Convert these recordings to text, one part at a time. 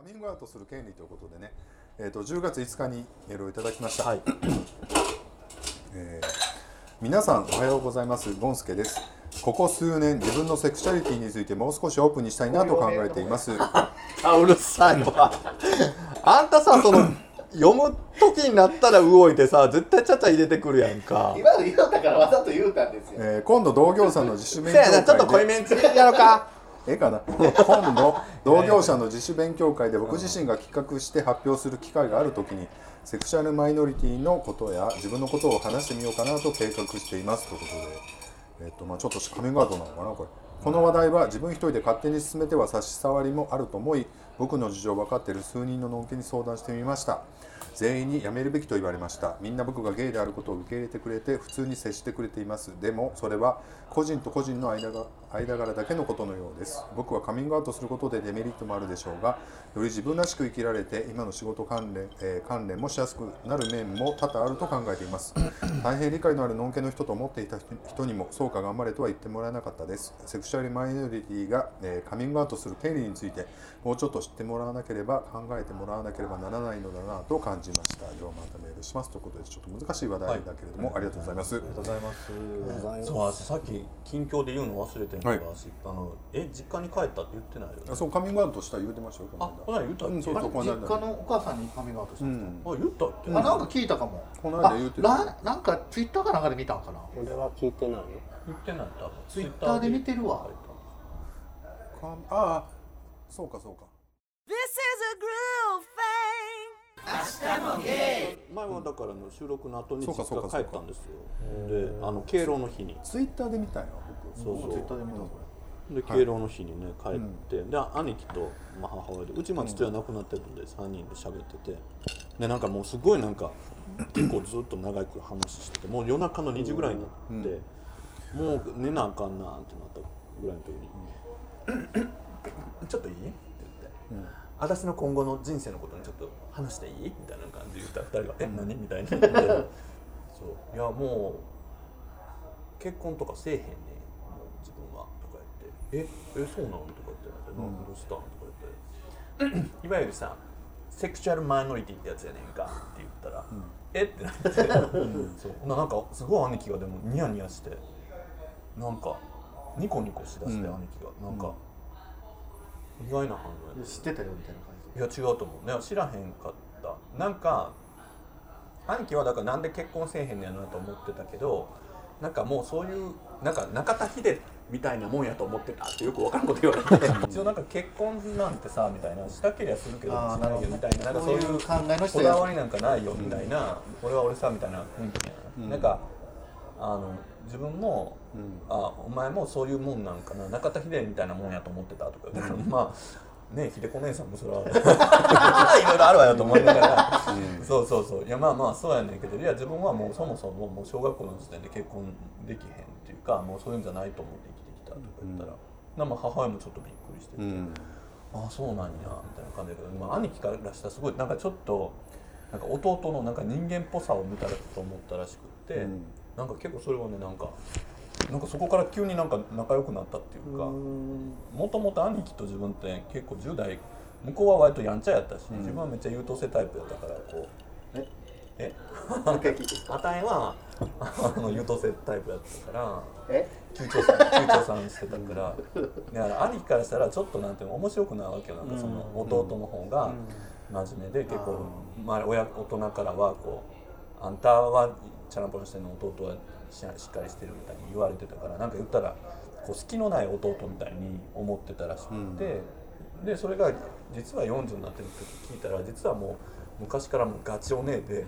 カミングアウトする権利ということでね、えー、と10月5日にメールをいただきました、はい。えー皆さんおはようございますゴンスケですここ数年自分のセクシャリティについてもう少しオープンにしたいなと考えています あ、うるさいわ。あんたさ、その、読む時になったら動いてさ、絶対ちゃちゃ入れてくるやんか。今の言うたからわざと言うたんですよえー今度同業者の自主せ勉強やな、ちょっと濃いめんつやろか。ええかな？今度同業者の自主勉強会で僕自身が企画して発表する機会があるときにセクシャルマイノリティのことや自分のことを話してみようかなと計画していますということで、えっとまあ、ちょっとカミングアウトなのかなこれ。この話題は自分一人で勝手に進めては差し障りもあると思い僕の事情を分かっている数人ののんけに相談してみました。全員に辞めるべきと言われました。みんな僕がゲイであることを受け入れてくれて普通に接してくれています。でもそれは個人と個人の間が間柄だけのことのようです。僕はカミングアウトすることでデメリットもあるでしょうがより自分らしく生きられて今の仕事関連、えー関連もしやすくなる面も多々あると考えています。大変理解のあるのんけの人と思っていた人人にもそうか頑張れとは言ってもらえなかったです。セクシャルマイノリティが、えーカミングアウトする権利についてもうちょっと知ってもらわなければ考えてもらわなければならないのだなと感じました。以上またメールしますということでちょっと難しい話題だけれども、ありがとうございます。ありがとうございます。そう、私さっき近況で言うの忘れてんけど、はい。私あのえ実家に帰ったって言ってないよね？あそうカミングアウトした言うてましたよこあ、この間言ったっけ？うんそうあそうこの間実家のお母さんにカミングアウトしたんですか、うん。あ、言ったっけ？あなんか聞いたかも。この間言うてた。あななんかツイッターかなんかで見たんかな？俺は聞いてないよ。言ってない多分。ツイッターで見てるわ。かああそうかそうか。This is a groove thing. 前はだからの収録の後に実そうかそうか。家帰ったんですよ。で、あの敬老の日に。ツイッターで見たよ僕。そうそう。ツイッターで見たで敬老の日にね帰って、で兄貴と、まあ、母親でうちまあ父親亡くなってるんで3人で喋っててでなんかもうすごいなんか結構ずっと長く話しててもう夜中の2時ぐらいになって、もう寝なあかんなってなったぐらいの時に「ちょっといい?」って言って、私の今後の人生のことにちょっと話していい?」みたいな感じで言ったら2人が「え何?」みたいな。そう。いやもう結婚とかせえへんねもう自分はとか言って「ええそうなの?」とかってなって「なんどうしたん?」とか言っていわゆるさセクシュアルマイノリティってやつやねんかって言ったら「え？っ?」てなって そう。ななんかすごい兄貴がでもニヤニヤしてなんかニコニコしだして、うん。兄貴が。なんか、意外な反応や知ってたよみたいな感じいや違うと思う。ね知らへんかった。なんか兄貴はだからなんで結婚せえへんねやなと思ってたけどなんかもうそういうなんか中田秀みたいなもんやと思ってたってよく分からんこと言われて。一応なんか結婚なんてさみたいなしたけりゃするけどしないよみたいな。なんかそういう考えの人こだわりなんかないよみたいな、俺は俺さみたいな。雰囲気やな、なんかあの自分も、あお前もそういうもんなんかな。中田秀みたいなもんやと思ってたとか。だからまあね秀子姉さんもそれは。いろいろあるわよと思いながら、そうそうそう。いやまあまあそうやねんけど。いや自分はもうそもそももう小学校の時点で結婚できへんっていうかもうそういうんじゃないと思ってたとか言ったら、なまあ母親もちょっとびっくりしてて、うん。ああそうなんやみたいな感じだけど、まあ、兄貴からしたらすごいなんかちょっとなんか弟のなんか人間っぽさを見たらと思ったらしくって、うん。なんか結構それはねなんかなんかそこから急になんか仲良くなったっていうかもともと兄貴と自分って結構10代向こうは割とやんちゃやったし、自分はめっちゃ優等生タイプやったからこうえ？え？もう一回聞いてあたいはあの優等生タイプやったからえ？球長さん球長さんしてたから。だから兄貴からしたらちょっとなんていうの面白くないわけよなんかその弟の方が真面目で結構、まあ、親大人からはこうあんたはチャランポラしてるの弟はししっかりしてるみたいに言われてたからなんか言ったらこう隙のない弟みたいに思ってたらしくて、でそれが実は40になってる時聞いたら実はもう昔からもうガチお姉で。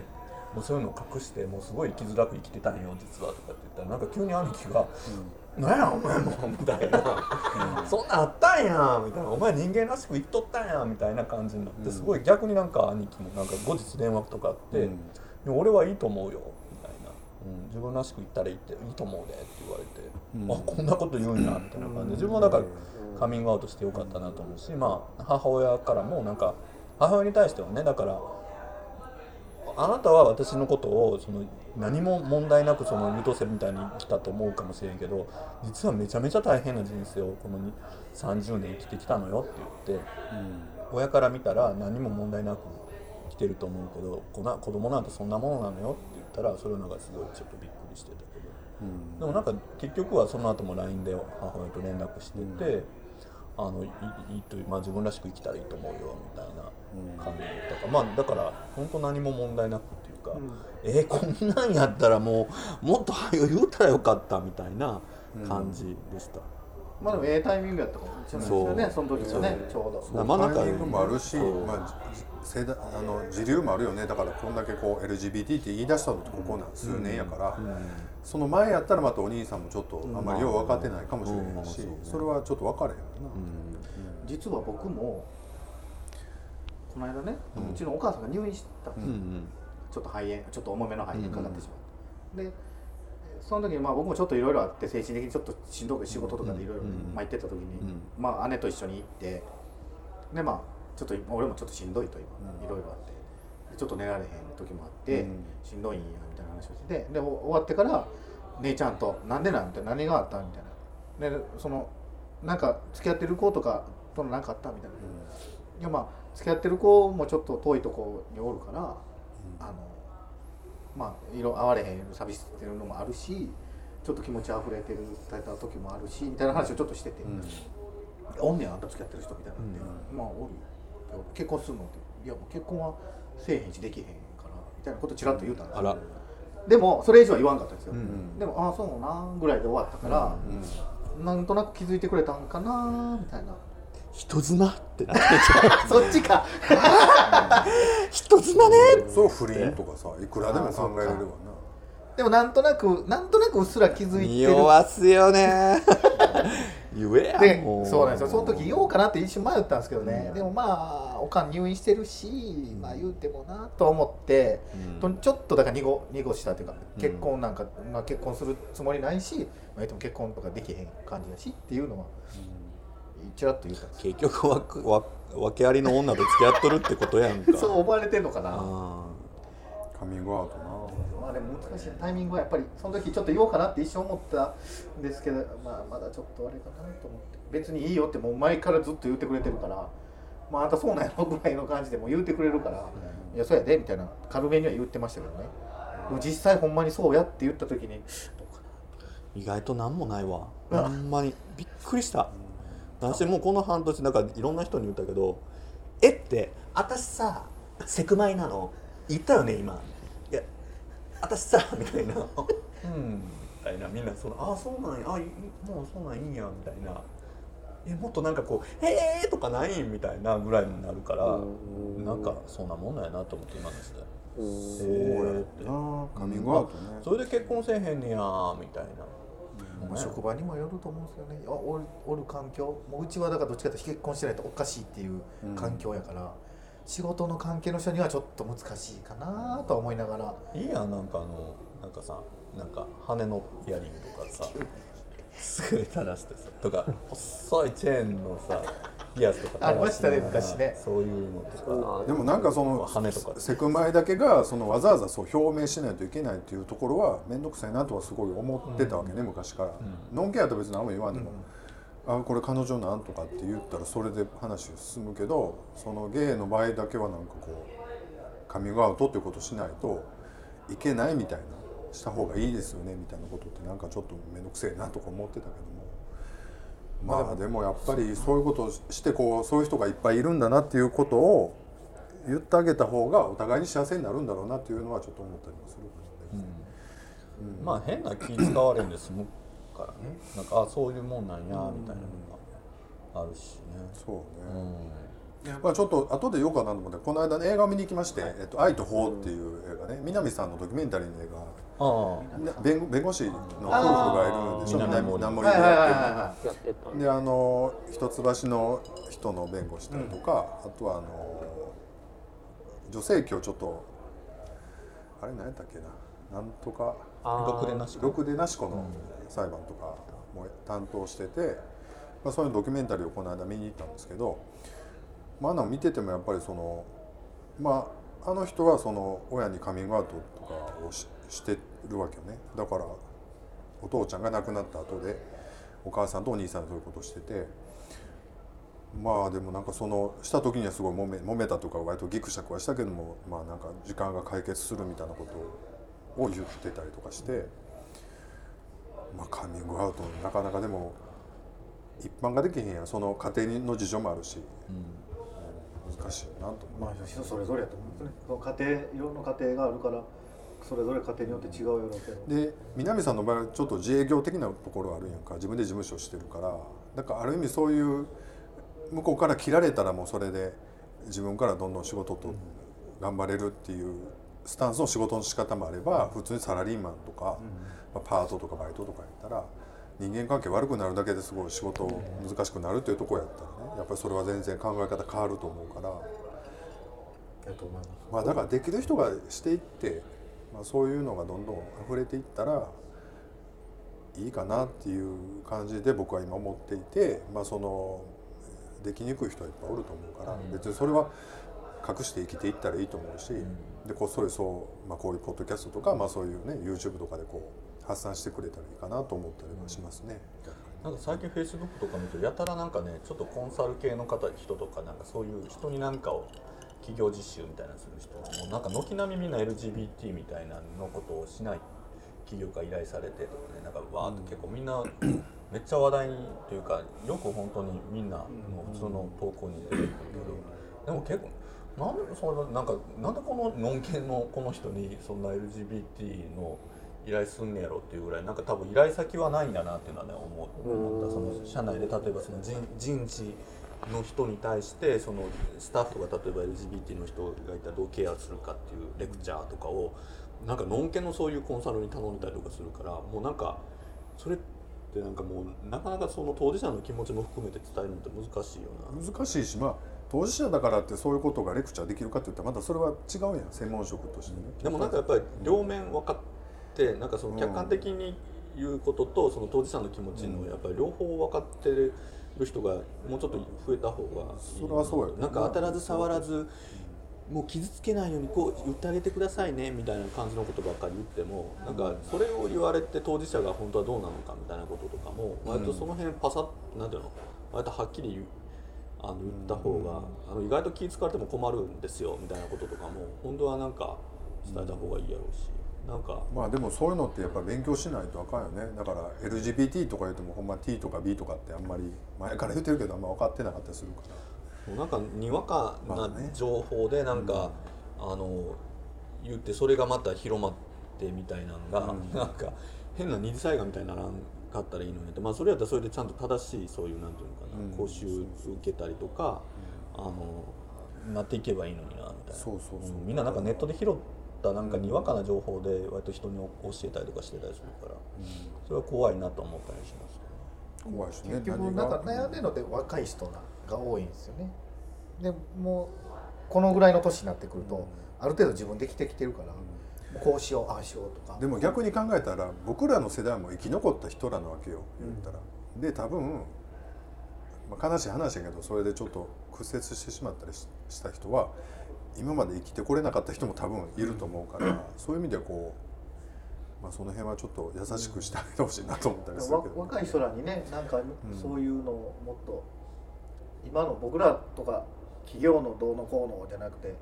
もうそういうのを隠してもうすごい生きづらく生きてたんよ実はとかって言ったらなんか急に兄貴が「なんやお前も」みたいな「そんなんあったんや」みたいな「お前人間らしく生きとったんや」みたいな感じになってすごい逆になんか兄貴もなんか後日電話とかあって「いや俺はいいと思うよ」みたいな、うん「自分らしく言ったらいいっていいと思うで」って言われて「あこんなこと言うんや」みたいな感じで。自分はだからカミングアウトしてよかったなと思うしまあ母親からもなんか母親に対してはねだからあなたは私のことをその何も問題なくその優等生みたいに生きたと思うかもしれんけど実はめちゃめちゃ大変な人生をこのに30年生きてきたのよって言って、親から見たら何も問題なく来てると思うけど子供なんてそんなものなのよって言ったらそれはなんかすごいちょっとびっくりしてたけど、でもなんか結局はその後も LINE で母親と連絡してて、あのいいという、まあ、自分らしく生きたらいいと思うよみたいな感じだった。から、まあだから本当何も問題なくっていうか、えーこんなんやったらもうもっと早く言うたらよかったみたいな感じでした。まあでもええタイミングやったかもしれないですよねその時はねちょうど。まあタイミングもあるし、まあ、じ世代あの時流もあるよね。だからこんだけこう LGBT って言い出したのってここなん数年やから、その前やったらまたお兄さんもちょっとあんまりよう分かってないかもしれないし、それはちょっと分かれへんよな、実は僕もこの間ね、うちのお母さんが入院したんですよ、ちょっと肺炎ちょっと重めの肺炎かかってしまって、でその時にまあ僕もちょっといろいろあって精神的にちょっとしんどく仕事とかでいろいろ参ってた時に、まあ姉と一緒に行ってでまあちょっと俺もちょっとしんどいと今いろいろあってでちょっと寝られへん時もあって、うん。しんどいんや話をしててでお終わってから姉ちゃんと「なんでなん?」みたいな「何があった?」みたいな。でそのなんか付き合ってる子とかとの何かあったみたいな、いやまあ付き合ってる子もちょっと遠いとこにおるから、あのまあ色会われへん寂しってるのもあるしちょっと気持ち溢れてる伝えた時もあるしみたいな話をちょっとしてて「おんねんあんた付き合ってる人」みたいなんで「まあおるよ。結婚するの?」って「いやもう結婚はせえへんしできへんから」みたいなことちらっと言うたんですよでもそれ以上は言わんかったんですよ、んでも「ああそうな」ぐらいで終わったから、なんとなく気づいてくれたんかなみたいな。人妻ってなって そっちか。人妻ね。そう不倫とかさいくらでも考えれるわなでもなんとなくなんとなくうっすら気づいて匂るわすよね言えやでもそうなんですよ。その時言おうかなって一瞬迷ったんですけどね、でもまあおかん入院してるし、まあ言うてもなと思って、とちょっとだから濁濁したというか結婚なんか、まあ、結婚するつもりないし、まあ、も結婚とかできへん感じだしっていうのは、ちらっと言ったんですよ。結局わわ訳ありの女と付き合っとるってことやんか。そう思われてんのかな。あカミングアウトな。まあでも難しいタイミングはやっぱりその時ちょっと言おうかなって一瞬思ったんですけど、まあ、まだちょっとあれかなと思って。別にいいよってもう前からずっと言ってくれてるから、まあ、あんたそうなんやろぐらいの感じでもう言ってくれるから、いやそうやでみたいな軽めには言ってましたけどね。でも実際ほんまにそうやって言った時に意外と何もないわ。ほんまにびっくりした。私もうこの半年なんかいろんな人に言ったけど「えって私さセクマイなの。言ったよね今私さ」みたいな「うん」みたいなみんなその「ああそうなんやあいもうそうなんいいんや」みたいな。えもっとなんかこう「へえ」とかないんみたいなぐらいになるからなんかそんなもんなんやなと思って今の時代。へえって。なカミングアウトね。それで結婚せえへんねやみたいな、まあ職場にもよると思うんですよね。あおるおる環境。もううちはだからどっちかというと結婚してないとおかしいっていう環境やから、仕事の関係の人にはちょっと難しいかなとは思いながら。いいやんなんかあのなんかさなんか羽のイヤリングとかさすごい垂らしてさとか細いチェーンのさピアスとかありましたね昔ね。そういうのとかでもなんかその羽とかセクマイだけがそのわざわざそう表明しないといけないっていうところは面倒くさいなとはすごい思ってたわけね、昔から、ノンケアと別に何も言わんでも、あこれ彼女なんとかって言ったらそれで話進むけどそのゲイの場合だけはなんかこうカミングアウトっていうことしないといけないみたいなした方がいいですよねみたいなことってなんかちょっと面倒くせえなとか思ってたけども。まあでもやっぱりそういうことをしてこうそういう人がいっぱいいるんだなっていうことを言ってあげた方がお互いに幸せになるんだろうなっていうのはちょっと思ったりもするけどね。まあ変な気使われんで済むからね。なんかあそういうもんなんやみたいなのがあるしね。そううね、んまあ、ちょっと後で言おうかなと思ってこの間ね映画を見に行きまして「えっと、愛と法」っていう映画ね。南さんのドキュメンタリーの映あ画弁護弁護士の夫婦がいるんでしょ？南南森。で。はいはいはいやってであの一橋の人の弁護したりとか、あとはあの女性器をちょっとあれ何やったっけな？なんとか。あろくでなしろくでなし子の裁判とかも担当してて、まあ、そういうドキュメンタリーをこの間見に行ったんですけど、まあ、あの見ててもやっぱりそのまああの人はその親にカミングアウトとかをししてるわけよね。だからお父ちゃんが亡くなった後でお母さんとお兄さんがそういうことをしててまあでもなんかそのした時にはすごい揉め揉めたとか割とギクシャクはしたけどもまあなんか時間が解決するみたいなことを言ってたりとかして、まあカミングアウトなかなかでも一般ができへんやんその家庭の事情もあるし、うん。難しいなと。まあ人それぞれやと思うんですね。その家庭いろんな家庭があるからそれぞれ家庭によって違うやろうけどで南さんの場合はちょっと自営業的なところあるやんか。自分で事務所してるから。だからある意味そういう向こうから切られたらもうそれで自分からどんどん仕事と頑張れるっていうスタンスの仕事の仕方もあれば普通にサラリーマンとか、まあ、パートとかバイトとかやったら人間関係悪くなるだけですごい仕事難しくなるっていうところやったらねやっぱりそれは全然考え方変わると思うから。まあだからできる人がしていって、まあ、そういうのがどんどん溢れていったらいいかなっていう感じで僕は今思っていて、まあ、そのできにくい人はいっぱいおると思うから、別にそれは隠して生きていったらいいと思うし、でこっそりそう、まあ、こういうポッドキャストとか、まあ、そういうね YouTube とかでこう発散してくれたらいいかなと思ったりはしますね。なんか最近フェイスブックとか見るとやたらなんかねちょっとコンサル系の方人とかなんかそういう人に何かを企業実習みたいなのする人もうなんか軒並みみんな LGBT みたいなのことをしない企業が依頼されてとかねなんかわーっと結構みんな めっちゃ話題にというかよく本当にみんなもう普通の投稿に出てくるけどでも結構なんでそれなんかなんでこのノンケのこの人にそんな LGBT の依頼すんねやろっていうぐらいなんか多分依頼先はないんだなっていうのはね思思ったその社内で例えばその人人事の人に対してそのスタッフが例えば LGBT の人がいたらどうケアするかっていうレクチャーとかをなんかのんけのそういうコンサルに頼んだりとかするからもうなんかそれってなんかもうなかなかその当事者の気持ちも含めて伝えるのって難しいよな。難しいしまあ当事者だからってそういうことがレクチャーできるかって言ったらまたそれは違うやん専門職としてね。でもなんかやっぱり両面分かってなんかその客観的に言うこととその当事者の気持ちのやっぱり両方分かってる人がもうちょっと増えた方がいいそれはそうやなんか当たらず触らずもう傷つけないようにこう言ってあげてくださいねみたいな感じのことばっかり言ってもなんかそれを言われて当事者が本当はどうなのかみたいなこととかも割とその辺パサッなんていうの割とはっきり言うあの言った方があの意外と気使われても困るんですよみたいなこととかも本当はなんか伝えた方がいいやろうし。なんかまあでもそういうのってやっぱ勉強しないとあかんよね。だから LGBT とか言ってもほんま T とか B とかってあんまり前から言ってるけどあんま分かってなかったりするから。もうなんかにわかな情報でなんか、あの言ってそれがまた広まってみたいなのが、なんか変な二次災害みたいにならんかったらいいのにってまあそれやったらそれでちゃんと正しいそういうなんていうのかな、うん。講習受けたりとか、あのなっていけばいいのになみたいな。そうそうそう。ん。みんななんかネットで拾ったなんかにわかな情報で割と人に教えたりとかしてたりするから、それは怖いなと思ったりしますけどね。怖いしね。結局なんか悩んでるのって若い人が多いんですよね。でもうこのぐらいの年になってくると、ある程度自分できてきてるから、こうしようああしようとか。でも逆に考えたら僕らの世代も生き残った人らなわけよ言ったら、で多分、まあ、悲しい話やけどそれでちょっと屈折してしまったりしした人は今まで生きてこれなかった人も多分いると思うから、そういう意味でこう、まあ、その辺はちょっと優しくしてあげてほしいなと思ったりするわけど、若い人らにねなんかそういうのをもっと、今の僕らとか企業のどうのこうのじゃなくて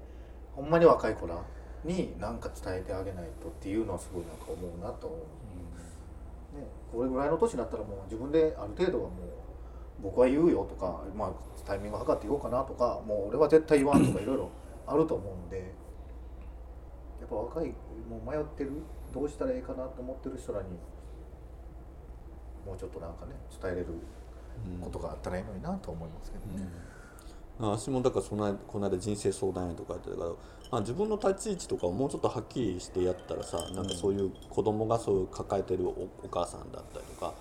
ほんまに若い子らに何か伝えてあげないとっていうのはすごいなんか思うなと思う、ね、これぐらいの年になったらもう自分である程度はもう僕は言うよとか、まあ、タイミング測って言おうかなとかもう俺は絶対言わんとかいろいろあると思うんでやっぱ若いもう迷ってるどうしたらいいかなと思ってる人らにもうちょっとなんかね伝えれることがあったらいいのになと思いますけどね。私もだからその間この間人生相談員とかやってたから、まあ、自分の立ち位置とかをもうちょっとはっきりしてやったらさなんかそういう子供がそういう抱えてるおお母さんだったりとか、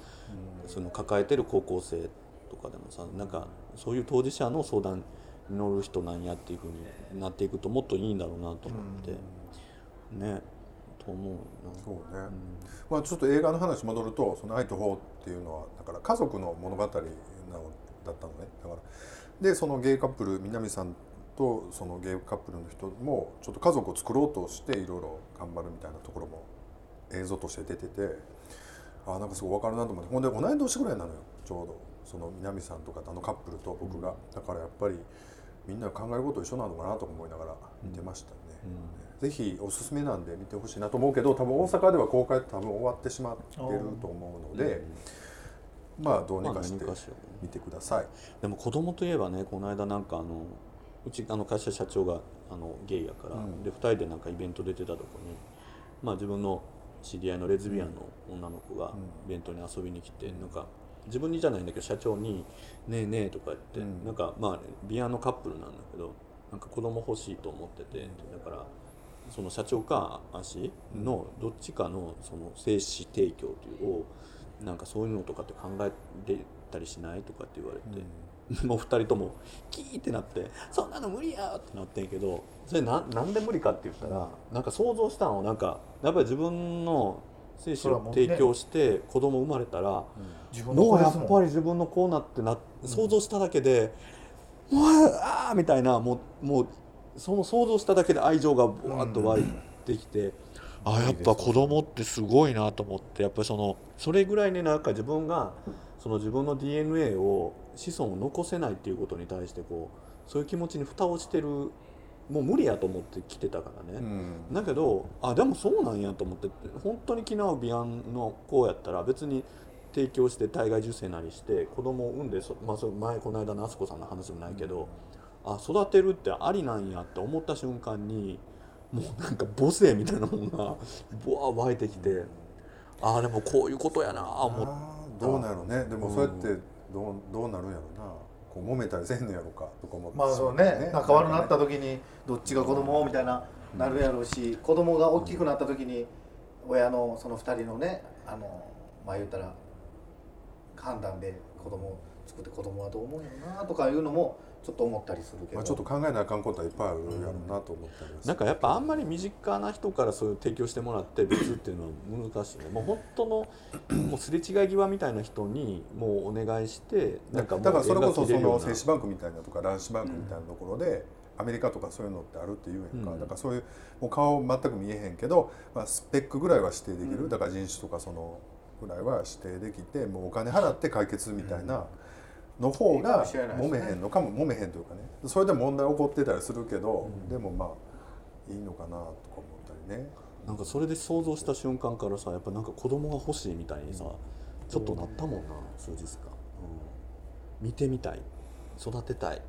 その抱えてる高校生とかでもさなんかそういう当事者の相談に乗る人なんやっていうふうになっていくともっといいんだろうなと思って、ね。と思う。な。そうね、まあ、ちょっと映画の話戻ると「その愛と法」っていうのはだから家族の物語なのだったのね。だから。でそのゲイカップル南さんとそのゲイカップルの人もちょっと家族を作ろうとしていろいろ頑張るみたいなところも映像として出ててああなんかすごい分かるなと思って。ほんで同い年ぐらいなのよちょうど。その南さんとかあのカップルと僕が、だからやっぱりみんな考えること一緒なのかなと思いながら見てましたね、ぜひおすすめなんで見てほしいなと思うけど多分大阪では公開多分終わってしまってると思うので、まあどうにかして見てください、でも子供といえばねこの間なんかあのうちあの会社社長があのゲイやから、うん。で2人でなんかイベント出てたとこに、まあ、自分の知り合いのレズビアンの女の子がイベントに遊びに来て、なんか自分にじゃないんだけど社長に「ねえねえ」とか言って、うん。なんかまあビアのカップルなんだけどなんか子供欲しいと思ってて、だからその社長か足のどっちかのその精子提供というをなんかそういうのとかって考えてたりしないとかって言われて、もう二人ともキーってなって「そんなの無理や!」ってなってんけどそれななんで無理かって言ったらなんか想像したのなんかやっぱり自分の精子を提供して子供生まれたら、自分のもうやっぱり自分のこうなってな想像しただけで「もうああ!」みたいなもうもうその想像しただけで愛情がぶわっと湧いてきて。あやっぱ子供ってすごいなと思ってやっぱりそのそれぐらいねなんか自分がその自分の DNA を子孫を残せないっていうことに対してこうそういう気持ちに蓋をしてるもう無理やと思って来てたからね、うん。だけどあでもそうなんやと思って本当に気の合うビアンの子やったら別に提供して体外受精なりして子供を産んでそ、まあ、それ前この間のあすこさんの話もないけど、あ育てるってありなんやって思った瞬間にもうなんか母性みたいなものがボワー湧いてきてああでもこういうことやなあ思っあーどうなるね。でもそうやってどうどうなるんやろな。こう揉めたりせんのやろかとか思ってまあそうね。仲悪くなった時にどっちが子供みたいななるやろうし子供が大きくなった時に親のその2人のねあのまあ言ったら判断で子供を作って子供はどう思うんやろなとかいうのもちょっと思ったりするけど、まあ、ちょっと考えなあかんことはいっぱいあるやろうなと思ったりはする。なん。かやっぱあんまり身近な人からそういう提供してもらって別っていうのは難しいね。もう本当のもうすれ違い際みたいな人にもうお願いしてなんかだからそれこそその精子バンクみたいなとか卵子バンクみたいなところで、アメリカとかそういうのってあるっていうやんか、うん。だからそういうもう顔全く見えへんけど、まあ、スペックぐらいは指定できる、だから人種とかそのぐらいは指定できてもうお金払って解決みたいなの方が揉めへんのかも揉めへんというかね。それで問題起こってたりするけど、でもまあいいのかなとか思ったりね。なんかそれで想像した瞬間からさやっぱなんか子供が欲しいみたいにさちょっとなったもんな数日間、うん、見てみたい。育てたい。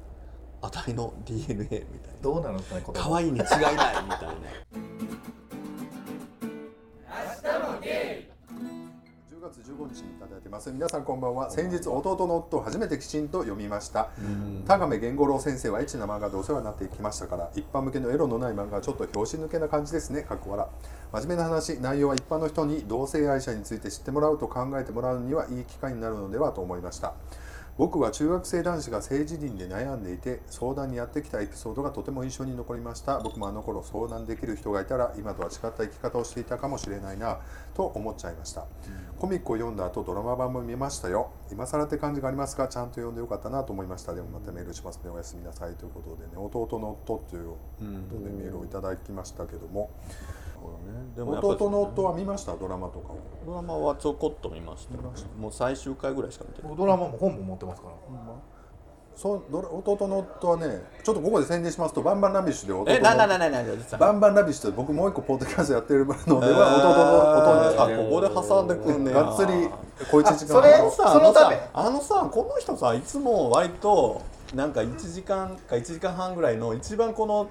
あたりの DNA みたいな。どうなるんですかね可愛いに違いないみたいな月15日にいただいてます。皆さんこんばんは。先日弟の夫を初めてきちんと読みました。田亀源五郎先生はエッチな漫画でお世話になってきましたから一般向けのエロのない漫画はちょっと拍子抜けな感じですね。かっこ笑真面目な話内容は一般の人に同性愛者について知ってもらうと考えてもらうにはいい機会になるのではと思いました僕は中学生男子が政治倫で悩んでいて相談にやってきたエピソードがとても印象に残りました。僕もあの頃相談できる人がいたら今とは違った生き方をしていたかもしれないなと思っちゃいました、コミックを読んだ後ドラマ版も見ましたよ。今更って感じがありますがちゃんと読んでよかったなと思いました。でもまたメールしますね。おやすみなさいということでね。弟の夫ということでメールをいただきましたけども、でもやっぱ弟の夫は見ました？ドラマとかを。ドラマはちょこっと見ました。もう最終回ぐらいしか見てない。ドラマも本も持ってますから。そう弟の夫はねちょっとここで宣伝しますとバンバンラビッシュで弟のえなななななバンバンラビッシュって僕もう一個ポッドキャストやってるのでは弟の弟にあここで挟んでくんねやがっつり小1時間それ半さそのためあのさあのさこの人さいつも割となんか1時間か1時間半ぐらいの一番この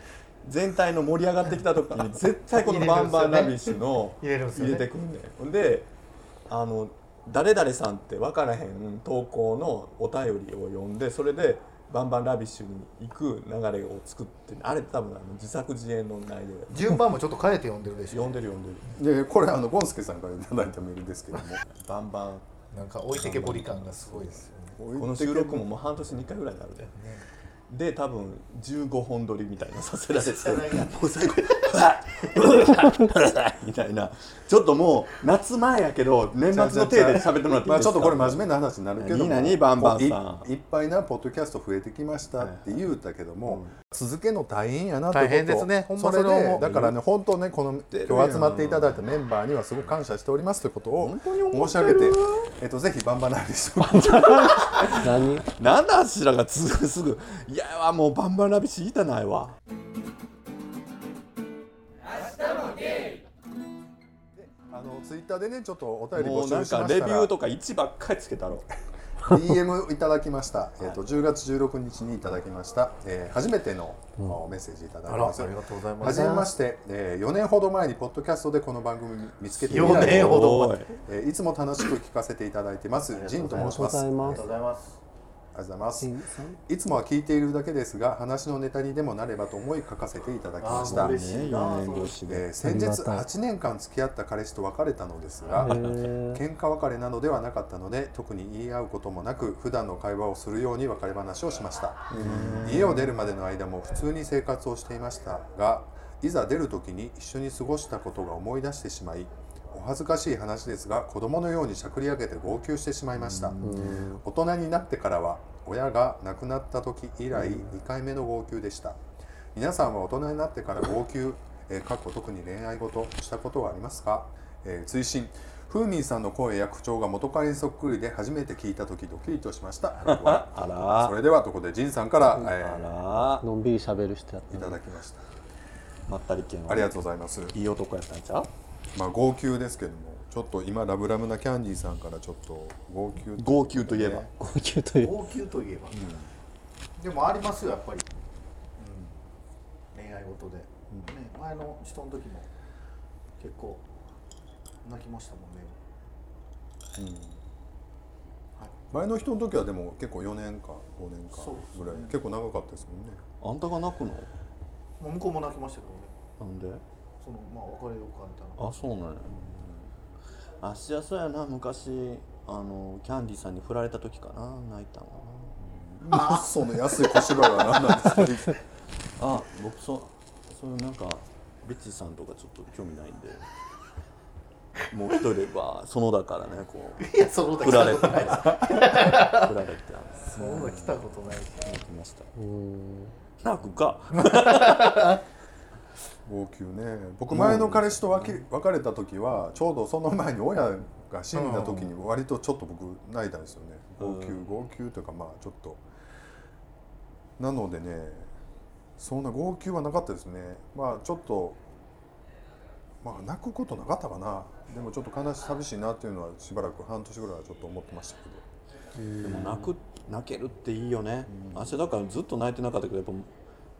全体の盛り上がってきた時に 絶対このバンバンラビッシュの入れてくんねんであの誰々さんって分からへん投稿のお便りを読んでそれでバンバンラビッシュに行く流れを作ってあれ多分あの自作自演の内容や。順番もちょっこ変えて読んでるでしょ。読んでる読んでる。でこれあのゴンスケさんからいただいたメールですけども。バンバン。なんか置いてけぼり感がすごいですよね。この収録ももう半年に1回ぐらいになる。でで多分15本撮りみたいな させられて。もう最後。みたいなちょっともう夏前やけど年末の体で喋ってもらっていいまあですか？ちょっとこれ真面目な話になるけども何々バンバンさんいいっぱいなポッドキャスト増えてきましたって言うたけども、続けるの大変やなってこと大変ですねそれで。だからね本当ねこの今日集まっていただいたメンバーにはすごく感謝しておりますということを申し上げて、えっと、ぜひバンバナビス何なんだあちらがすぐすぐ。いやわもうバンバンラビシ言いたないわ。あのツイッターでねちょっとお便り募もうなんかレビューとか1ばっかりつけたろ。DM いただきました、えー、と10月16日にいただきました、えー初めての、メッセージいただきます。ありがとうございはじめまして、え4年ほど前にポッドキャストでこの番組見つけて以4来年ほどおいえーいつも楽しく聞かせていただいてます。ジンと申します。ありがとうございます。ありがとうございます。ありがとうございつもは聞いているだけですが話のネタにでもなればと思い書かせていただきました。あー嬉しいな4年越しでえー先日ありがたい。8年間付き合った彼氏と別れたのですが喧嘩別れなどではなかったので特に言い合うこともなく普段の会話をするように別れ話をしました。家を出るまでの間も普通に生活をしていましたがいざ出る時に一緒に過ごしたことが思い出してしまいお恥ずかしい話ですが子供のようにしゃくり上げて号泣してしまいました。大人になってからは親が亡くなった時以来2回目の号泣でした。皆さんは大人になってから号泣、えー、かっこ特に恋愛事したことはありますか、えー追伸。ふーみんさんの声や口調が元彼にそっくりで初めて聞いた時ドキリとしました。それではとこでジンさんから、えあら。のんびり喋る人やったーいただきました。まったり系のありがとうございます。いい男やったんちゃう？まあ号泣ですけどもちょっと今ラブラブなキャンディーさんからちょっと号泣号泣といえば。号泣という号泣といえば、でもありますよやっぱり、うん、恋愛事で、ね、前の人の時も結構泣きましたもんね。前の人の時はでも結構4年か5年かぐらい、結構長かったですもんね。あんたが泣くの？まあ向こうも泣きましたけどね。なんで？そのまあ別れようかみたいな。あそうなんや。あしやそうやな昔。あのキャンディーさんに振られた時かな泣いたのあその安い小芝居は何なんですか？あ僕そそういうなんかベッチーさんとかちょっと興味ないんで。もう一人でばそのだからねこう。いやその振られて振られてそんな来たことないし泣きました。うん。泣くか号泣ね。僕前の彼氏と別れ別れた時はちょうどその前に親が死んだ時に割とちょっと僕泣いたんですよね。号泣号泣というかまあちょっと。なのでねそんな号泣はなかったですね。まあちょっとまあ泣くことなかったかな。でもちょっと悲し寂しいなっていうのはしばらく半年ぐらいはちょっと思ってましたけど。でも泣く泣けるっていいよね、私だからずっと泣いてなかったけどやっぱ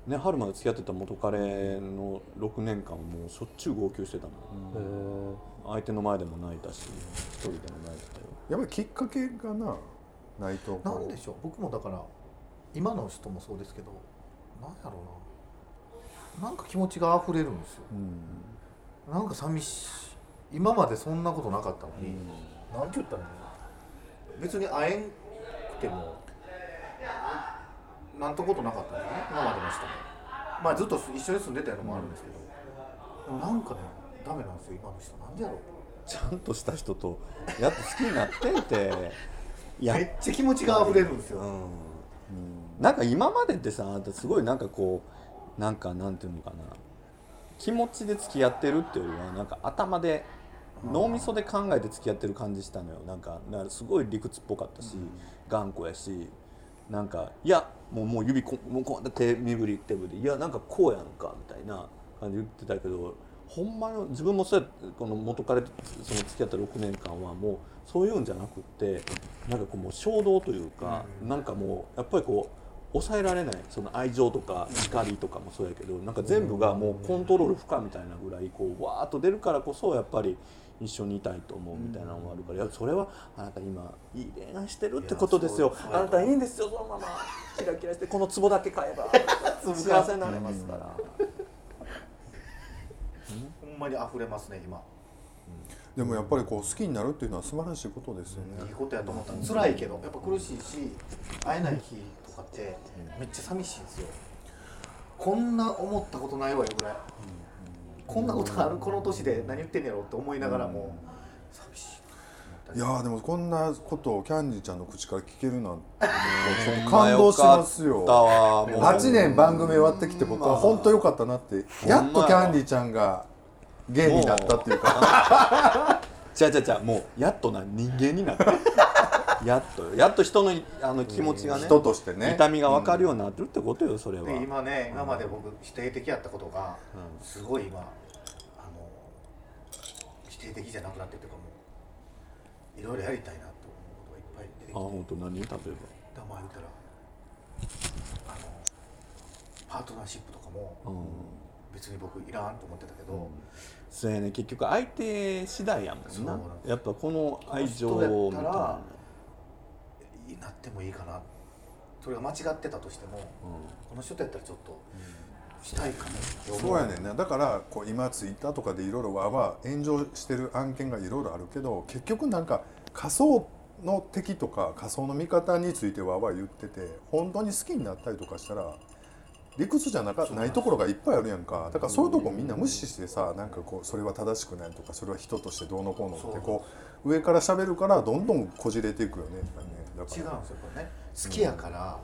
ね春まで付き合ってた元彼の6年間もうしょっちゅう号泣してたもん、へ相手の前でも泣いたし一人でも泣いてたよ。やっぱりきっかけがなないとなんでしょう？僕もだから今の人もそうですけどなんやろうな。なんか気持ちが溢れるんですよ。うん。なんか寂しい。今までそんなことなかったのに、なんて言ったらいいの別に会えんくてもなんてことなかったんですね。今までの人もまあずっと一緒に住んでたのもあるんですけど、でもなんかねダメなんですよ今の人。なんでやろう。ちゃんとした人とやっと好きになってんて。めっちゃ気持ちが溢れるんですよ、うん。なんか今までってさすごいなんかこうなんかなんていうのかな。気持ちで付き合ってるっていうよりはなんか頭で脳みそで考えて付き合ってる感じしたのよ。なんかすごい理屈っぽかったし、頑固やしなんかいやもうもう指こもうこうやって手身振り手振り。いやなんかこうやんかみたいな感じで言ってたけどほんまの自分もそうやってこの元彼とその付き合った6年間はもうそういうんじゃなくってなんかこうもう衝動というか、なんかもうやっぱりこう抑えられない。その愛情とか怒りとかもそうやけどなんか全部がもうコントロール不可みたいなぐらいこうわーっと出るからこそやっぱり一緒にいたいと思うみたいなのもあるからいやそれはあなた今いい恋愛してるってことですよ。あなたいいんですよそのまま。キラキラしてこの壺だけ買えば。幸せになれますから。ほんまに溢れますね今。でもやっぱりこう好きになるっていうのは素晴らしいことですよね。いいことやと思った辛いけどやっぱ苦しいし会えない日とかってめっちゃ寂しいんですよ。こんな思ったことないわよぐらいこんなことあるこの年で何言ってんやろって思いながらも寂しいいやーでもこんなことをキャンディーちゃんの口から聞けるなんて感動しますよ。よかったわ。もう8年番組終わってきて僕は本当良かったなってやっとキャンディーちゃんが芸になったっていうか。じゃあじゃあじゃあもうやっとな人間になったやっとよやっと人のあの気持ちがね人としてね。痛みが分かるようになってるってことよそれは。で今ね今まで僕否定的やったことがすごい今あの否定的じゃなくなってるというかもういろいろやりたいなと思うことがいっぱい出てきて。あ本当？何？例えば。だまあ言ったらあのパートナーシップとかもうん。別に僕いらんと思ってたけど、そうやね。結局相手次第やもんな。やっぱこの愛情この人みたいなやったらなってもいいかな。それが間違ってたとしても、この人とやったらちょっとしたいかも。って思そうやねんな。だからこう今ツイッターとかでいろいろわわ炎上してる案件がいろいろあるけど結局なんか仮想の敵とか仮想の味方についてわわ言ってて本当に好きになったりとかしたら理屈じゃなかないところがいっぱいあるやんか。だからそういうとこみんな無視してさなんかこうそれは正しくないとかそれは人としてどうのこうのってこう上から喋るからどんどんこじれていくよねやっぱりねだから。違うんですよこれね。好きやから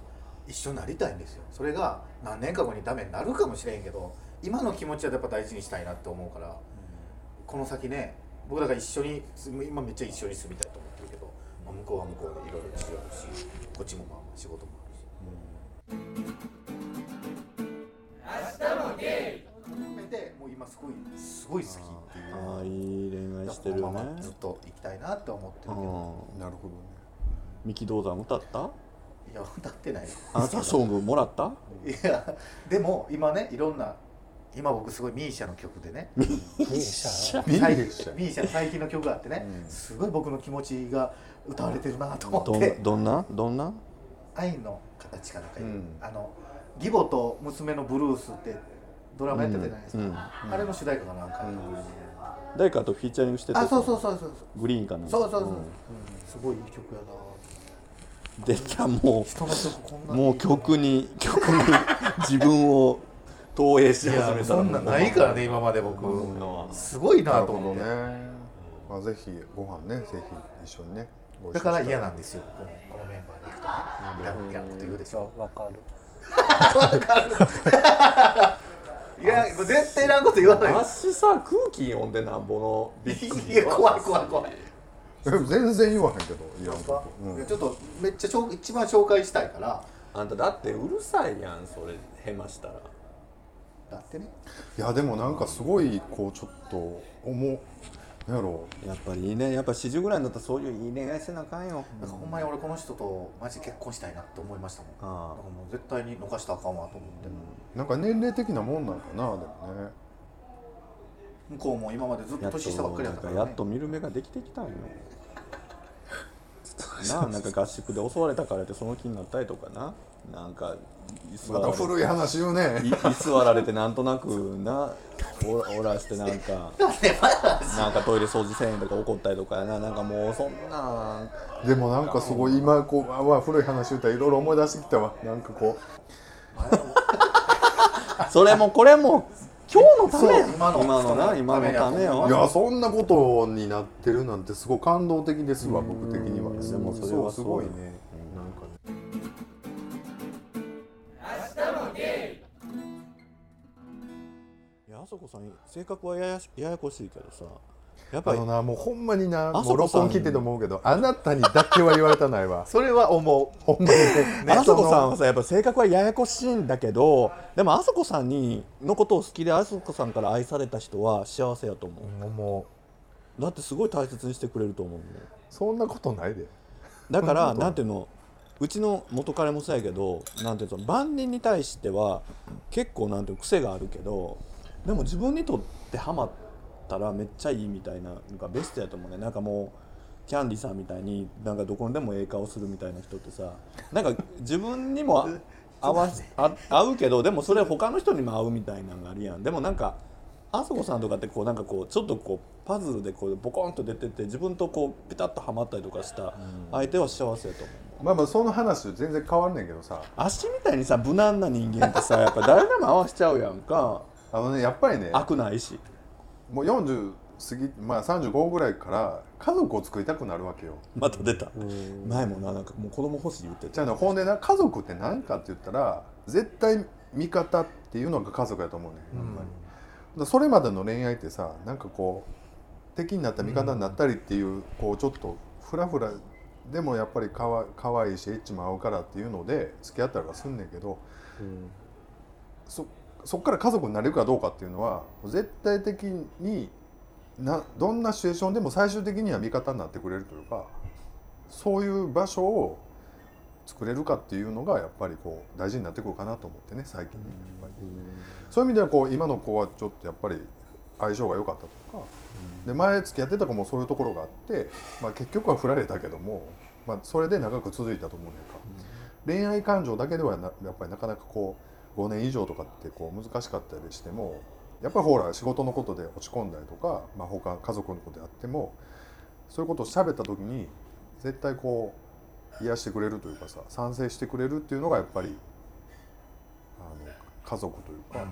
一緒になりたいんですよ。それが何年か後にダメになるかもしれんけど今の気持ちはやっぱ大事にしたいなって思うから、この先ね僕らが一緒に今めっちゃ一緒に住みたいと思ってるけど、まあ向こうは向こうでいろいろ事情あるしこっちもまあ仕事もあるし、含めてもう今すごいすごい好きっていう。ああいい恋愛してるよねずっと行きたいなって思ってるけど、うんなるほどね三木道山歌った？いや歌ってない。あなたソングもらった？いやでも今ねいろんな今僕すごいミーシャの曲でね。ミ最ーシャ？ミーシャの最近の曲があってね、すごい僕の気持ちが歌われてるなと思どって。んどんな？どんな？愛の形かなんかいう、うん。あの義母と娘のブルースってドラマやってたじゃないですか、うんうん。あれの主題歌かなんか、誰かとフィーチャリングしててあそうそうそうそうグリーンかなそうそうそう、ん。すごいいい曲やな出たもうもう曲に曲に自分を投影しい始めたそんなんないからね今まで僕、すごいなと思って、ねまあぜひご飯ねぜひ一緒にねだから嫌なんですよ。このメンバーで行くとね。言うでしょ。わかる。いやもう絶対いらんこと言わない。私さ空気読んでなんぼのビッグいや怖い怖い怖い。え 全然言わへんけどいやいやちょっとめっちゃ紹一番紹介したいから。あんただってうるさいやんそれへましたら。だってね。いやでもなんかすごいこうちょっと思う。なんやろ。やっぱりいいね。やっぱ40ぐらいになったらそういういい恋愛せなあかんよ。だからほんまに俺この人とマジで結婚したいなって思いましたもん。だからあもう絶対に逃したらあかんわと思って、なんか年齢的なもんなんかなでもね。向こうも今までずっと年下ばっかりやったから、ね、やっと見る目ができてきたんよなあなんか合宿で襲われたからってその気になったりとかな。なんか居座またられ古い話言うね。い居座られてなんとなくなおおらしてなんかなんかトイレ掃除せんとか怒ったりとかやな。なんかもうそんな。でもなんかすごい今こうあわ古い話言ったらいろいろ思い出してきたわ。なんかこ それもこれも今日のため。今の今のな今のためうよ。いやそんなことになってるなんてすごい感動的ですわ僕的にはでもそれはすごいね。なんかね。いやあそこさん性格はややややこしいけどさやっぱり。あのなもうほんまになあもそうこさん。録音聞いてて思うけどあなたにだけは言われたないわ。それは思う。ほんまにね。あそこさんはさやっぱ性格はややこしいんだけどでもあそこさんにのことを好きであそこさんから愛された人は幸せやと思う。もだってすごい大切にしてくれると思うそんなことないで。だからなんていうのうちの元彼もそうやけどなんていうの万人に対しては結構なんていうの癖があるけどでも自分にとってハマったらめっちゃいいみたいなのがベストやと思うね。なんかもうキャンディさんみたいになんかどこにでもええ顔するみたいな人ってさなんか自分にも合わ あ合うけどでもそれ他の人にも合うみたいなのがあるやん。でもなんかあそこさんとかってこうなんかこうちょっとこうパズルでこうボコンと出てて自分とこうピタッとはまったりとかした相手は幸せやと思うまあまあその話全然変わんねんけどさ。足みたいにさ無難な人間ってさやっぱ誰でも合わせちゃうやんか。あのねやっぱりね悪ないしもう40過ぎまあ35ぐらいから家族を作りたくなるわけよ。また出た。前もななんかもう子供欲しい言ってた。じゃあねほんでな家族って何かって言ったら絶対味方っていうのが家族やと思うねん。やっぱり、それまでの恋愛ってさなんかこう敵になった味方になったりっていう、こうちょっとフラフラでもやっぱりかわかわいいしエッチも合うからっていうので付き合ったりはすんねんけどそそっから家族になれるかどうかっていうのは絶対的になどんなシチュエーションでも最終的には味方になってくれるというかそういう場所を作れるかっていうのがやっぱりこう大事になってくるかなと思ってね最近。ねやっぱりそういう意味ではこう今の子はちょっとやっぱり相性が良かったとか、で前付き合ってた子もそういうところがあって、まあ、結局は振られたけども、まあ、それで長く続いたと思うねんか、恋愛感情だけではなやっぱりなかなかこう5年以上とかってこう難しかったりしてもやっぱりほら仕事のことで落ち込んだりとか、まあ、他家族のことであってもそういうことを喋った時に絶対こう癒してくれるというかさ賛成してくれるっていうのがやっぱりあの家族というか、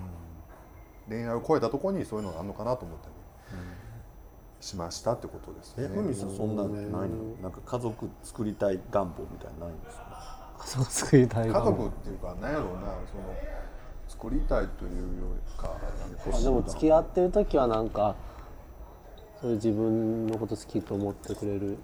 恋愛を超えたところにそういうのがあるのかなと思ったりしましたってことですね。えふみさんそんなないの？なんか家族作りたい願望みたいなないんですか？あそこ作りたい家族っていうか何やろうなその作りたいというよりかあでも付き合ってる時はなんかそういう自分のこと好きと思ってくれる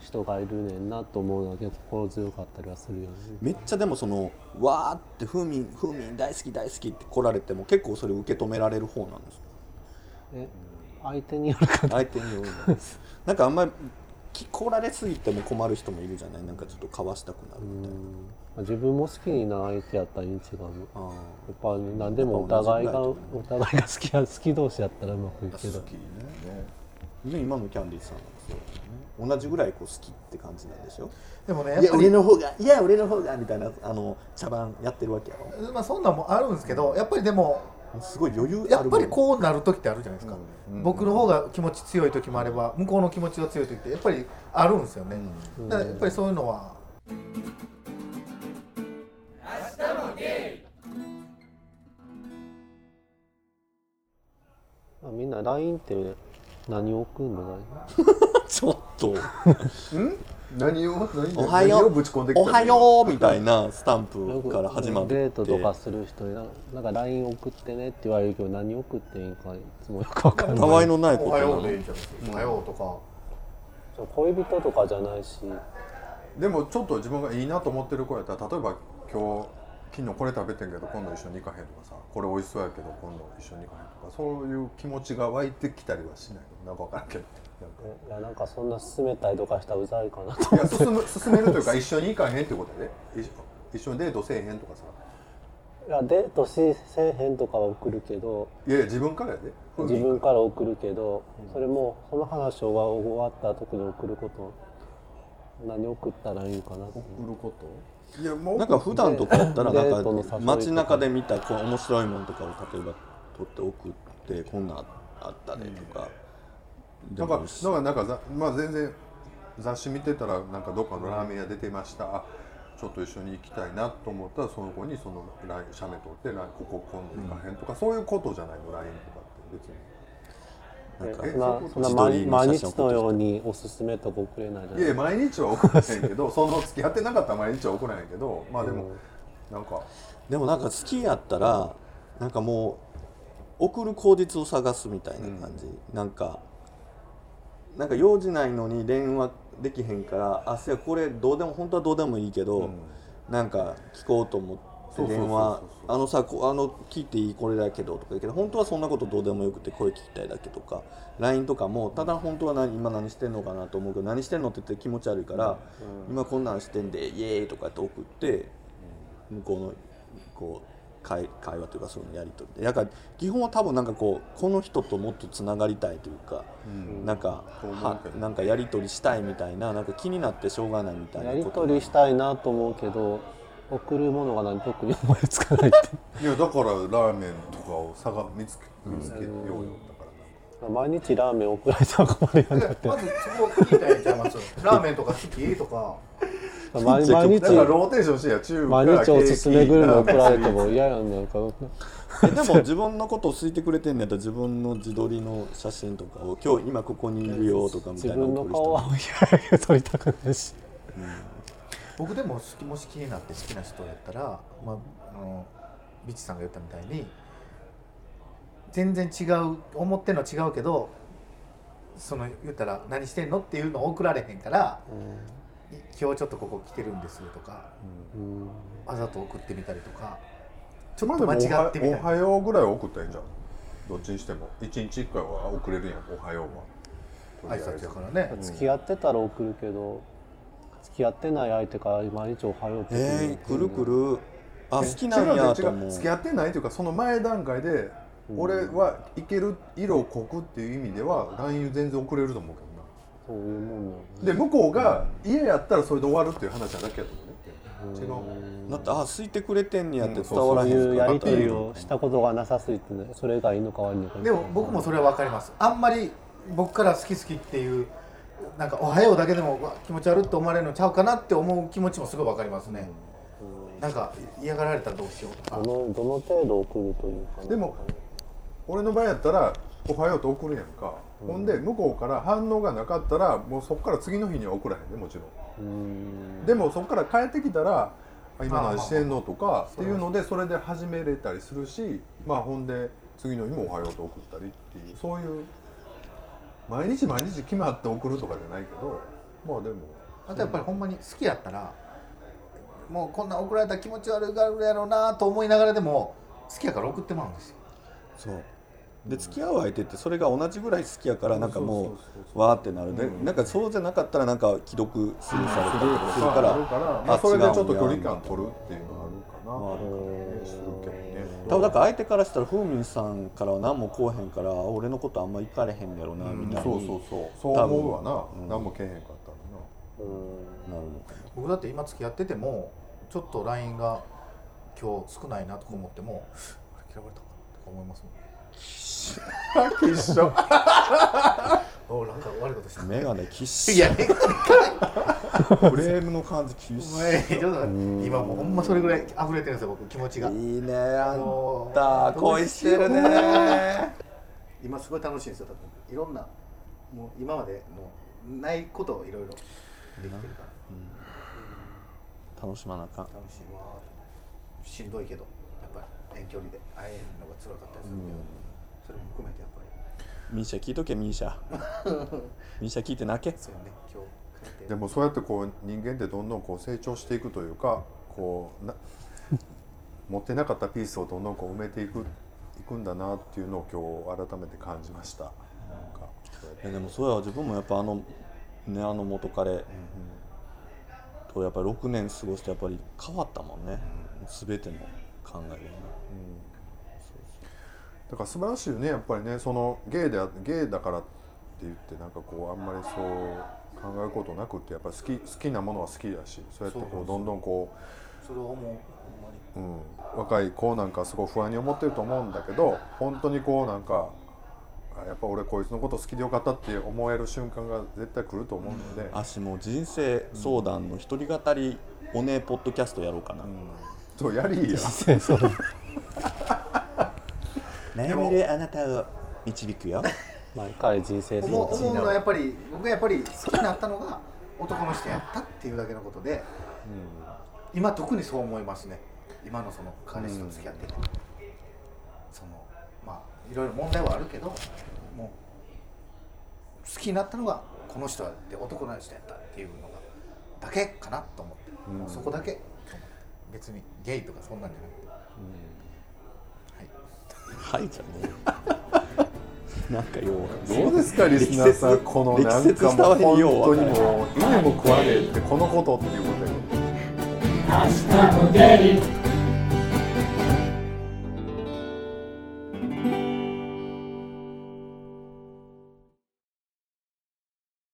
人がいるねんなと思うのは結構心強かったりはするよね。めっちゃでもそのわーってふみんふみん大好き大好きって来られても結構それ受け止められる方なんですか？え相手によるかな相手による。のなんかあんまりき来られすぎても困る人もいるじゃない？なんかちょっとかわしたくなるみたいな。自分も好きにな相手やったらいいん違うやっぱ何でもお互いがお互いが好きや 好き同士やったらうまくいくけどー今のキャンディーさんなんですよ、ね、同じぐらいこう好きって感じなんでしょ？でもねいや俺の方がいや俺の方がみたいなあの茶番やってるわけやろ。まあそんなんもあるんですけどやっぱりでもすごい余裕やっぱりこうなる時ってあるじゃないですか、うん僕の方が気持ち強い時もあれば向こうの気持ちが強い時ってやっぱりあるんですよね、だからやっぱりそういうのは。あみんな LINE って何を送るの？ちょっと何を何おはよう何をぶち込んできたおはようみたいなスタンプ から始まって。デートとかする人にななんか LINE 送ってねって言われるけど何送っていいんかいつもよくわかんない。たわいのないこおはとなのようでいいじゃん、おはようとか恋人とかじゃないし。でもちょっと自分がいいなと思ってる子やったら例えば今日昨日これ食べてんけど今度一緒に行かへんとかさこれ美味しそうやけど今度一緒に行かへんとかそういう気持ちが湧いてきたりはしないの？なんか分からんけどいやなんかそんな勧めたりとかしたらうざいかなといや進む進めるというか一緒に行かへんってことやで。一緒一緒にデートせえへんとかさ。いやデートしせえへんとかは送るけど。いやいや自分からやで。自分から送るけどそれもその話が終わった時に送ること。何送ったらいいかなと売ること？いやもうなんか普段とかやったらなんかか。街中で見たこう面白いものとかを例えば撮って送ってこんなんあったねとか、でなんかもいいしなんかなんかざまあ全然雑誌見てたらなんかどっかのラーメン屋出てました、あちょっと一緒に行きたいなと思ったらその子にその LINE 写メ撮って LINE ここ今度行かへん。とか、そういうことじゃないの？LINE とかって別に。なんかえそんな毎日のようにおすすめとか送れないじゃないいや毎日は送らへんけど その付き合ってなかったら毎日は送らへんけどまあでも、なんか。でもなんか好きやったらなんかもう送る口実を探すみたいな感じ、なんかなんか用事ないのに電話できへんからあせやこれどうでも本当はどうでもいいけど、なんか聞こうと思って電話あのさこあの聞いていいこれだけどとか言うけど本当はそんなことどうでもよくて声聞きたいだけとか LINE とかもただ本当は何今何してんのかなと思うけど何してんのって言って気持ち悪いから、今こんなんしてんでイエーイとかって送って向こうのこう会会話というかそういうのやり取りで。だから基本は多分なんかこうこの人ともっとつながりたいというか、なんかそう思うはなんかやり取りしたいみたいななんか気になってしょうがないみたいなやり取りしたいなと思うけど送るものが何特に思いつかないってい やだからラーメンとかを探見つけ見つけようよ。だから毎日ラーメン送られたら困るよねって。まずそこを聞いたらいいんちゃいます？ラーメンとか好き？とか毎毎日。だからローテーションしてや中華毎日おすすめグルメ送られても嫌やんなんかえでも自分のことを好いてくれてんのやったら自分の自撮りの写真とかを今日今ここにいるよとかみた自い。な分の顔撮りたくないし。僕でも好きもし気になって好きな人やったら、まあ、あのビッチさんが言ったみたいに全然違う思ってんの違うけどその言ったら「何してんの?」っていうのを送られへんから「今日ちょっとここ来てるんです」とかうん。わざと送ってみたりとかちょっと間違ってみたり。おはようぐらいは送ったらいいんじゃん。どっちにしても。一日一回は送れるやんおはようは。挨拶やからね。付き合ってたら送るけど付き合ってない相手から毎日おはようってえー、くるくる。あ好き違なんう。違うやと思う。付き合ってないというかその前段階で俺はいける色を濃くっていう意味では LINE 全然送れると思うけそういうもんで向こうが家やったらそれで終わるっていう話だけやと思うね。違うだってあ好いてくれてんねやって伝うんわらへそういうんやり取りをしたことがなさすぎてねそれがいいのか悪いのか。でも僕もそれは分かります。あんまり僕から好き好きっていうなんか「おはよう」だけでも気持ち悪いって思われるのちゃうかなって思う気持ちもすごい分かりますね、なんか嫌がられたらどうしようとか。どのどの程度送るというか。なでも俺の場合やったら「おはよう」と送るやんか、ほんで向こうから反応がなかったらもうそこから次の日には送らへんねもちろん。うん。でもそこから帰ってきたら「あ今何してんの?」とかあっていうのでそれで始めれたりするしまあほんで次の日も「おはよう」と送ったりっていうそういう毎日毎日決まって送るとかじゃないけどまあでも。あとやっぱりほんまに好きやったらもうこんな送られたら気持ち悪いがるやろうなと思いながらでも好きやから送ってまうんですよ。そうで付き合う相手ってそれが同じぐらい好きやからなんかもそうわーってなる。で、なんかそうじゃなかったらなんか既読スルーされたりとかするからあそれでちょっと距離感取るっていうのがあるかな、あるするけどね多分だから相手からしたらふうみんさんからは何もこうへんから俺のことあんま行かれへんやろなみたいに、そうそうそう。そう思うわな、何もけえへんかったらな。なるのかな僕だって今付き合っててもちょっと LINE が今日少ないなとか思ってもあれ嫌われたかなとか思いますもん一緒 おなんか悪いことした。メガネきっしいや、フレームの感じきっしお前ちょっと今もうほんまそれぐらい溢れてるんですよ僕気持ちが。いいねあんた。恋してるね。今すごい楽しいんですよ多分。いろんなもう今までもうないことをいろいろできてるから。楽しまなあかん。楽しい。わしんどいけどやっぱり遠距離で会えるのが辛かったりするけど、それも含めてやっぱり。ミーシャ聞いとけミーシャ。ミーシャ聞いて泣け。そうよね今日でもそうやってこう人間ってどんどんこう成長していくというかこうな 持ってなかったピースをどんどんこう埋めていくいくんだなっていうのを今日改めて感じました。なんかいやでもそうやわ自分もやっぱあのねあの元彼とやっぱり6年過ごしてやっぱり変わったもんね、全ての考えがねだから素晴らしいよねやっぱりね。そのゲイであゲイだからって言ってなんかこうあんまりそう考えることなくってやっぱり好き好きなものは好きだしそうやってこうどんどんこそれを思う。ほんまにう、うん、若い子なんかすごい不安に思ってると思うんだけど本当にこうなんかあやっぱ俺こいつのこと好きでよかったって思える瞬間が絶対来ると思うので、あしもう人生相談の一人語りおねえポッドキャストやろうかな、そうやりいや。そう悩めるあなたを導くよ。毎回。人生思う思うのはやっぱり僕がやっぱり好きになったのが男の人やったっていうだけのことで、今特にそう思いますね。今のその彼氏と付き合ってて、そのまあいろいろ問題はあるけどもう好きになったのがこの人で男の人やったっていうのがだけかなと思って、もうそこだけ。別にゲイとかそんなんじゃなくて、はいはいじゃねえなんかようどうですかリスナーさんこのなんかもう 本当にもう稲も食わねえってこのことっていうことで。明日も出る